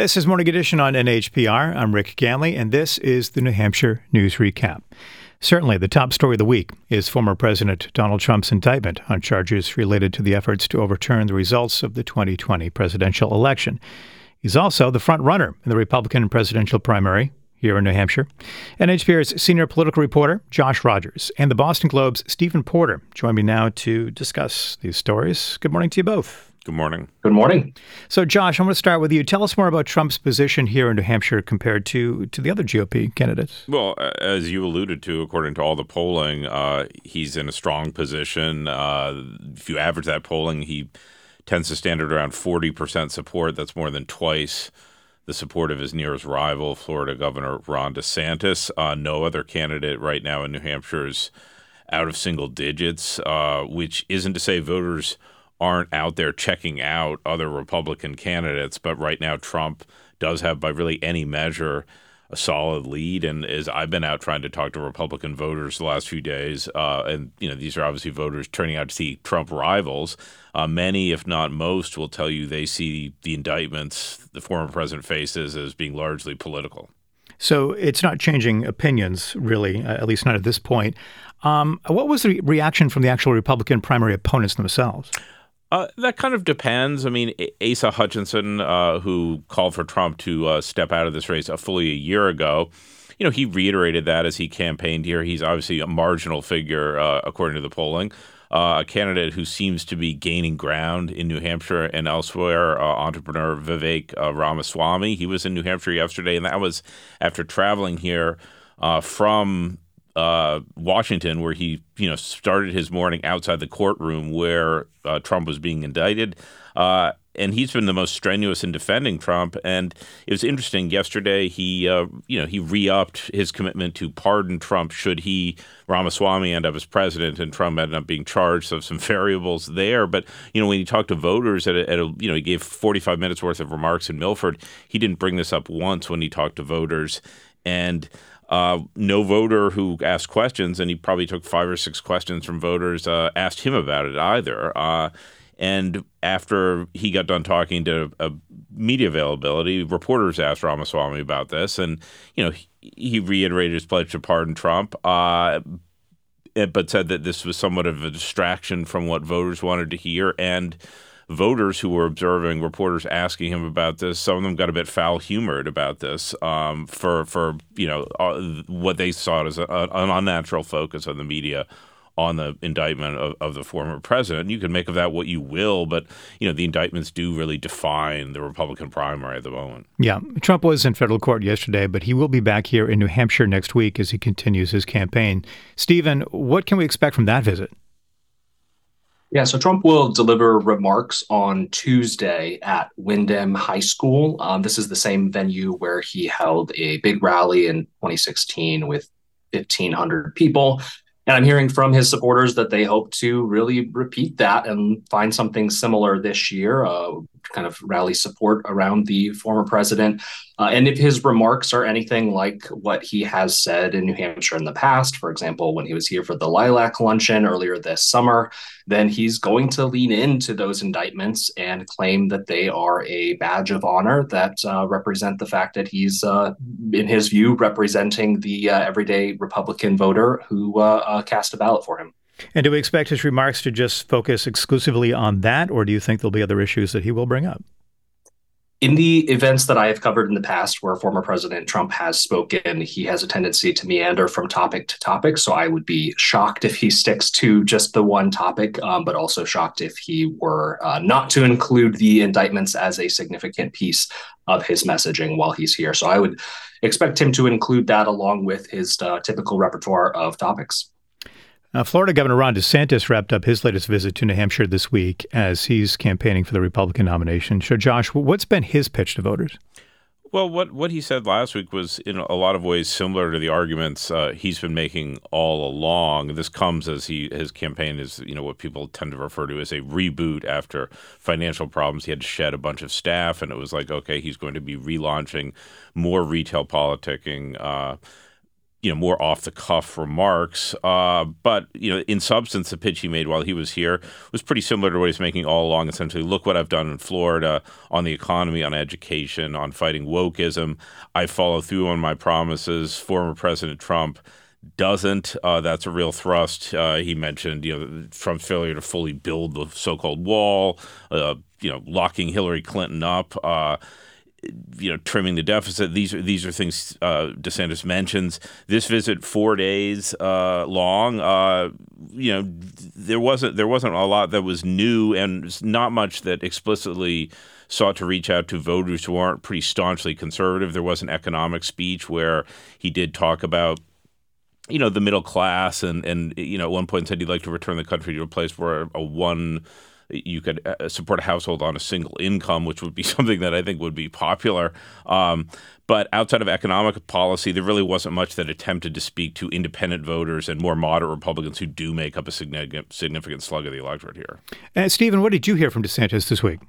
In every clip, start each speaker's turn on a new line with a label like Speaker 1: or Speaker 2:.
Speaker 1: This is Morning Edition on NHPR. I'm Rick Ganley, and this is the New Hampshire News Recap. Certainly, the top story of the week is former President Donald Trump's indictment on charges related to the efforts to overturn the results of the 2020 presidential election. He's also the front runner in the Republican presidential primary here in New Hampshire. NHPR's senior political reporter, Josh Rogers, and the Boston Globe's Steven Porter join me now to discuss these stories. Good morning to you both.
Speaker 2: Good morning.
Speaker 3: Good morning.
Speaker 1: So, Josh, I want to start with you. Tell us more about Trump's position here in New Hampshire compared to, to the other GOP candidates.
Speaker 2: Well, as you alluded to, according to all the polling, uh, he's in a strong position. Uh, if you average that polling, he tends to stand at around 40% support. That's more than twice the support of his nearest rival, Florida Governor Ron DeSantis. Uh, no other candidate right now in New Hampshire is out of single digits, uh, which isn't to say voters – aren't out there checking out other Republican candidates. But right now, Trump does have, by really any measure, a solid lead. And as I've been out trying to talk to Republican voters the last few days, uh, and you know these are obviously voters turning out to see Trump rivals. Uh, many, if not most, will tell you they see the indictments the former president faces as being largely political.
Speaker 1: So it's not changing opinions, really, uh, at least not at this point. Um, what was the reaction from the actual Republican primary opponents themselves?
Speaker 2: Uh, that kind of depends. I mean, Asa Hutchinson, uh, who called for Trump to uh, step out of this race fully a year ago, you know, he reiterated that as he campaigned here. He's obviously a marginal figure, uh, according to the polling. Uh, a candidate who seems to be gaining ground in New Hampshire and elsewhere, uh, entrepreneur Vivek Ramaswamy. He was in New Hampshire yesterday, and that was after traveling here from uh, Washington, where he you know started his morning outside the courtroom where uh, Trump was being indicted, uh, and he's been the most strenuous in defending Trump. And it was interesting. Yesterday, he uh, you know he re-upped his commitment to pardon Trump should he Ramaswamy end up as president and Trump ended up being charged. So some variables there. But you know when he talked to voters at a, at a you know he gave 45 minutes worth of remarks in Milford. He didn't bring this up once when he talked to voters and uh, no voter who asked questions, and he probably took five or six questions from voters, uh, asked him about it either. Uh, and after he got done talking to uh, media availability, reporters asked Ramaswamy about this, and you know he, he reiterated his pledge to pardon Trump, uh, but said that this was somewhat of a distraction from what voters wanted to hear, and voters who were observing reporters asking him about this. Some of them got a bit foul humored about this um, for for you know uh, what they saw as a, an unnatural focus of the media on the indictment of, of the former president. You can make of that what you will, but you know the indictments do really define the Republican primary at the moment.
Speaker 1: Yeah, Trump was in federal court yesterday, but he will be back here in New Hampshire next week as he continues his campaign. Steven, what can we expect from that visit?
Speaker 3: Yeah, so Trump will deliver remarks on Tuesday at Windham High School. Um, this is the same venue where he held a big rally in 2016 with 1,500 people. And I'm hearing from his supporters that they hope to really repeat that and find something similar this year. Uh, kind of rally support around the former president. Uh, and if his remarks are anything like what he has said in New Hampshire in the past, for example, when he was here for the Lilac Luncheon earlier this summer, then he's going to lean into those indictments and claim that they are a badge of honor that uh, represent the fact that he's, uh, in his view, representing the uh, everyday Republican voter who uh, uh, cast a ballot for him.
Speaker 1: And do we expect his remarks to just focus exclusively on that, or do you think there'll be other issues that he will bring up?
Speaker 3: In the events that I have covered in the past where former President Trump has spoken, he has a tendency to meander from topic to topic. So I would be shocked if he sticks to just the one topic, um, but also shocked if he were uh, not to include the indictments as a significant piece of his messaging while he's here. So I would expect him to include that along with his uh, typical repertoire of topics.
Speaker 1: Uh, Florida Governor Ron DeSantis wrapped up his latest visit to New Hampshire this week as he's campaigning for the Republican nomination. So, Josh, what's been his pitch to voters?
Speaker 2: Well, what what he said last week was in a lot of ways similar to the arguments uh, he's been making all along. This comes as he his campaign is you know what people tend to refer to as a reboot after financial problems. He had to shed a bunch of staff, and it was like okay, he's going to be relaunching more retail politicking. Uh, you know, more off the cuff remarks. Uh, but, you know, in substance, the pitch he made while he was here was pretty similar to what he's making all along. Essentially, look what I've done in Florida on the economy, on education, on fighting wokeism. I follow through on my promises. Former President Trump doesn't. Uh, that's a real thrust. Uh, he mentioned, you know, Trump's failure to fully build the so-called wall, uh, you know, locking Hillary Clinton up uh, you know, trimming the deficit. These are these are things uh, DeSantis mentions. This visit, four days uh, long. Uh, you know, there wasn't there wasn't a lot that was new, and not much that explicitly sought to reach out to voters who aren't pretty staunchly conservative. There was an economic speech where he did talk about you know the middle class and and you know at one point said he'd like to return the country to a place where a, a one you could uh, support a household on a single income, which would be something that I think would be popular. Um, but outside of economic policy, there really wasn't much that attempted to speak to independent voters and more moderate Republicans who do make up a significant, significant slug of the electorate here.
Speaker 1: And uh, Steven, what did you hear from DeSantis this week?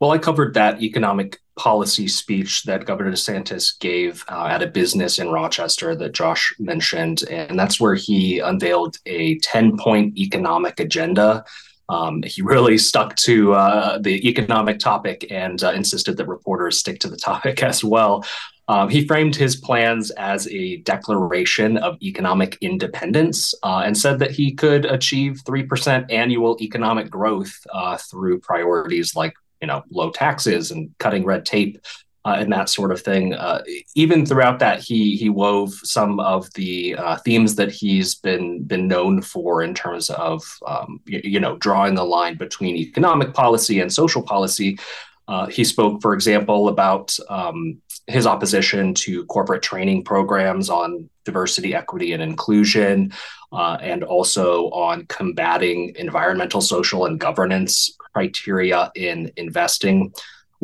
Speaker 3: Well, I covered that economic policy speech that Governor DeSantis gave uh, at a business in Rochester that Josh mentioned. And that's where he unveiled a 10 point economic agenda um, he really stuck to uh, the economic topic and uh, insisted that reporters stick to the topic as well. Um, he framed his plans as a declaration of economic independence uh, and said that he could achieve 3% annual economic growth uh, through priorities like you know low taxes and cutting red tape uh, and that sort of thing. Uh, even throughout that, he he wove some of the uh, themes that he's been been known for in terms of um, you, you, know drawing a line between economic policy and social policy. Uh, he spoke, for example, about um, his opposition to corporate training programs on diversity, equity, and inclusion, uh, and also on combating environmental, social, and governance criteria in investing.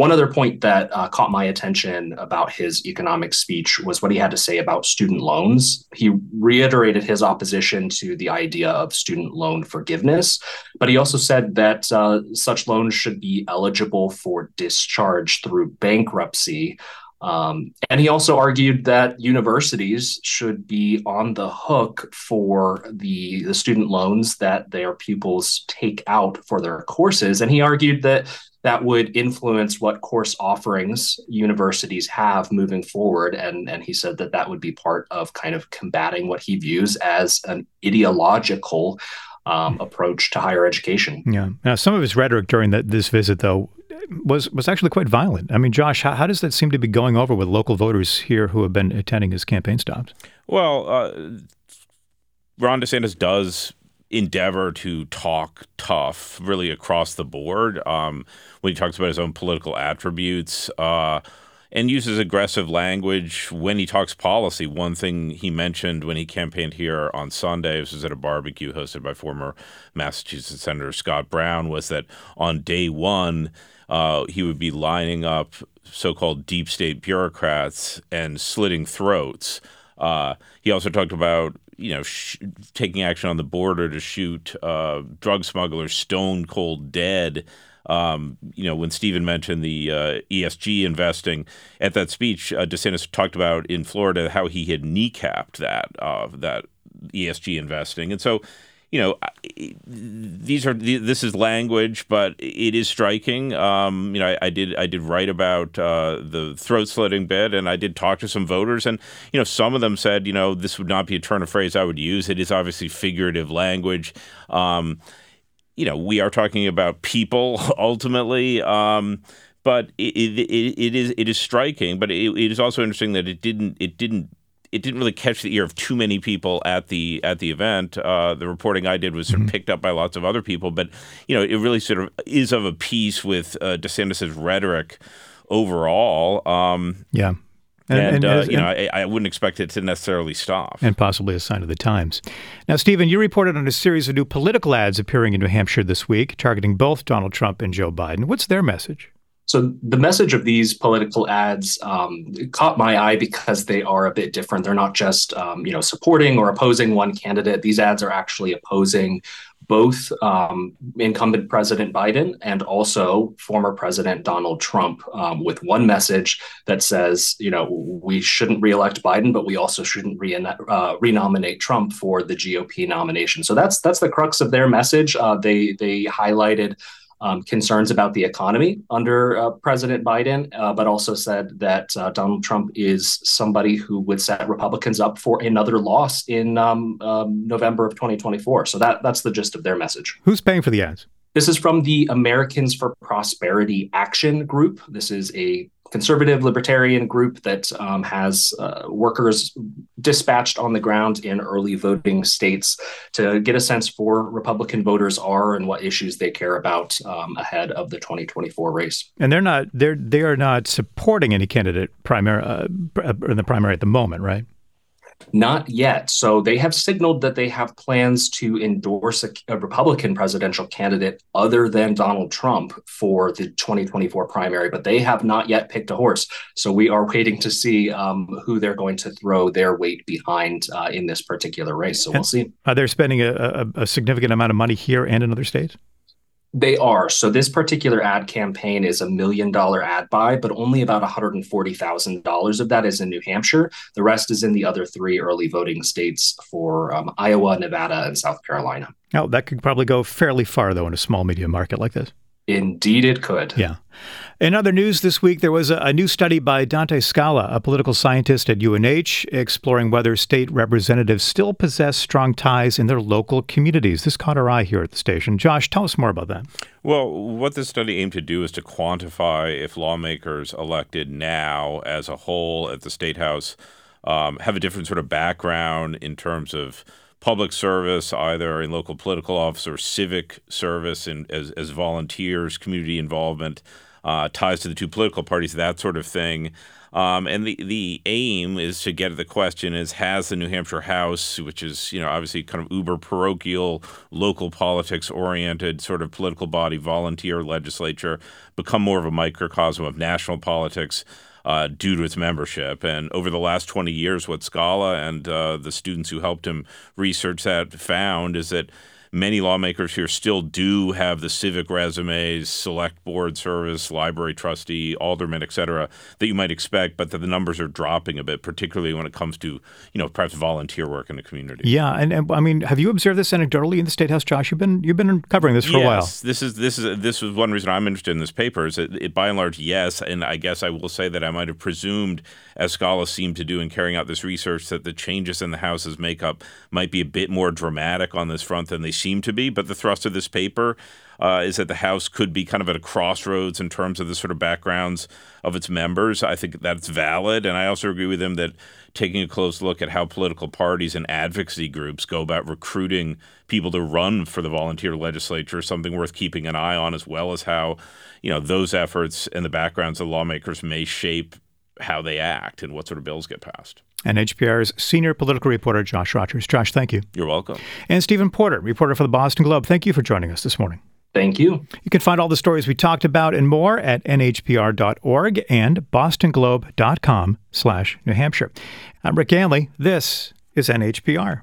Speaker 3: One other point that uh, caught my attention about his economic speech was what he had to say about student loans. He reiterated his opposition to the idea of student loan forgiveness, but he also said that uh, such loans should be eligible for discharge through bankruptcy. Um, and he also argued that universities should be on the hook for the, the student loans that their pupils take out for their courses. And he argued that that would influence what course offerings universities have moving forward. And, and he said that that would be part of kind of combating what he views as an ideological um, approach to higher education.
Speaker 1: Yeah. Now, some of his rhetoric during the, this visit, though, was was actually quite violent. I mean, Josh, how, how, does that seem to be going over with local voters here who have been attending his campaign stops?
Speaker 2: Well, uh, Ron DeSantis does endeavor to talk tough, really across the board. Um, when he talks about his own political attributes. Uh, and uses aggressive language when he talks policy. One thing he mentioned when he campaigned here on Sunday, this was at a barbecue hosted by former Massachusetts Senator Scott Brown, was that on day one, uh, he would be lining up so called deep state bureaucrats and slitting throats. Uh, he also talked about you know sh- taking action on the border to shoot uh, drug smugglers stone cold dead. Um, you know, when Steven mentioned the uh, ESG investing at that speech, uh, DeSantis talked about in Florida how he had kneecapped that uh, that ESG investing, and so you know, these are this is language, but it is striking. Um, you know, I, I, did I did write about uh, the throat slitting bit, and I did talk to some voters, and you know, some of them said, you know, this would not be a turn of phrase I would use. It is obviously figurative language. Um, you know, we are talking about people ultimately. Um, but it, it, it is it is striking, but it, it is also interesting that it didn't it didn't it didn't really catch the ear of too many people at the at the event. Uh, the reporting I did was sort of mm-hmm. picked up by lots of other people, but you know, it really sort of is of a piece with uh, DeSantis's rhetoric overall. Um,
Speaker 1: yeah.
Speaker 2: And, and, and uh, you know, I, I, wouldn't expect it to necessarily stop.
Speaker 1: And possibly a sign of the times. Now, Steven, you reported on a series of new political ads appearing in New Hampshire this week, targeting both Donald Trump and Joe Biden. What's their message?
Speaker 3: So the message of these political ads um, caught my eye because they are a bit different. They're not just um, you know supporting or opposing one candidate. These ads are actually opposing both um, incumbent President Biden and also former President Donald Trump um, with one message that says, you know, we shouldn't reelect Biden, but we also shouldn't re- uh, renominate Trump for the GOP nomination. So that's that's the crux of their message. Uh, they they highlighted um, concerns about the economy under uh, President Biden, uh, but also said that uh, Donald Trump is somebody who would set Republicans up for another loss in um, um, November of 2024. So that that's the gist of their message.
Speaker 1: Who's paying for the ads?
Speaker 3: This is from the Americans for Prosperity Action Group. This is a conservative libertarian group that um, has uh, workers dispatched on the ground in early voting states to get a sense for Republican voters are and what issues they care about um, ahead of the 2024 race.
Speaker 1: And they're not they're they are not supporting any candidate primary uh, in the primary at the moment, right?
Speaker 3: Not yet. So they have signaled that they have plans to endorse a, a, Republican presidential candidate other than Donald Trump for the 2024 primary, but they have not yet picked a horse. So we are waiting to see um, who they're going to throw their weight behind uh, in this particular race. So we'll see.
Speaker 1: Are they spending a, a, a significant amount of money here and in other states?
Speaker 3: They are. So this particular ad campaign is a million dollar ad buy, but only about $140,000 of that is in New Hampshire. The rest is in the other three early voting states for um, Iowa, Nevada, and South Carolina.
Speaker 1: Oh, that could probably go fairly far, though, in a small media market like this.
Speaker 3: Indeed, it could.
Speaker 1: Yeah. In other news this week, there was a, a, new study by Dante Scala, a political scientist at UNH, exploring whether state representatives still possess strong ties in their local communities. This caught our eye here at the station. Josh, tell us more about that.
Speaker 2: Well, what this study aimed to do is to quantify if lawmakers elected now as a whole at the state house um, have a different sort of background in terms of public service, either in local political office or civic service, and as, as volunteers, community involvement, uh, ties to the two political parties, that sort of thing. Um, and the, the aim is to get at the question is has the New Hampshire House, which is you know obviously kind of uber parochial, local politics oriented sort of political body, volunteer legislature, become more of a microcosm of national politics? Uh, due to its membership. And over the last 20 years, what Scala and uh, the students who helped him research that found is that many lawmakers here still do have the civic resumes, select board service, library trustee, alderman, et cetera, that you might expect, but that the numbers are dropping a bit, particularly when it comes to, you know, perhaps volunteer work in the community.
Speaker 1: Yeah, and, and I mean, have you observed this anecdotally in the State House, Josh? You've been you've been covering this for
Speaker 2: yes,
Speaker 1: a while.
Speaker 2: This is this is this is one reason I'm interested in this paper. Is it, it, by and large yes, and I guess I will say that I might have presumed, as scholars seem to do in carrying out this research, that the changes in the House's makeup might be a bit more dramatic on this front than they seem to be. But the thrust of this paper uh, is that the House could be kind of at a crossroads in terms of the sort of backgrounds of its members. I think that's valid. And I also agree with him that taking a close look at how political parties and advocacy groups go about recruiting people to run for the volunteer legislature is something worth keeping an eye on, as well as how, you know, those efforts and the backgrounds of lawmakers may shape how they act and what sort of bills get passed.
Speaker 1: And NHPR's senior political reporter, Josh Rogers. Josh, thank you.
Speaker 2: You're welcome.
Speaker 1: And Steven Porter, reporter for the Boston Globe. Thank you for joining us this morning.
Speaker 3: Thank you.
Speaker 1: You can find all the stories we talked about and more at nhpr.org and bostonglobe.com slash New Hampshire. I'm Rick Ganley. This is NHPR.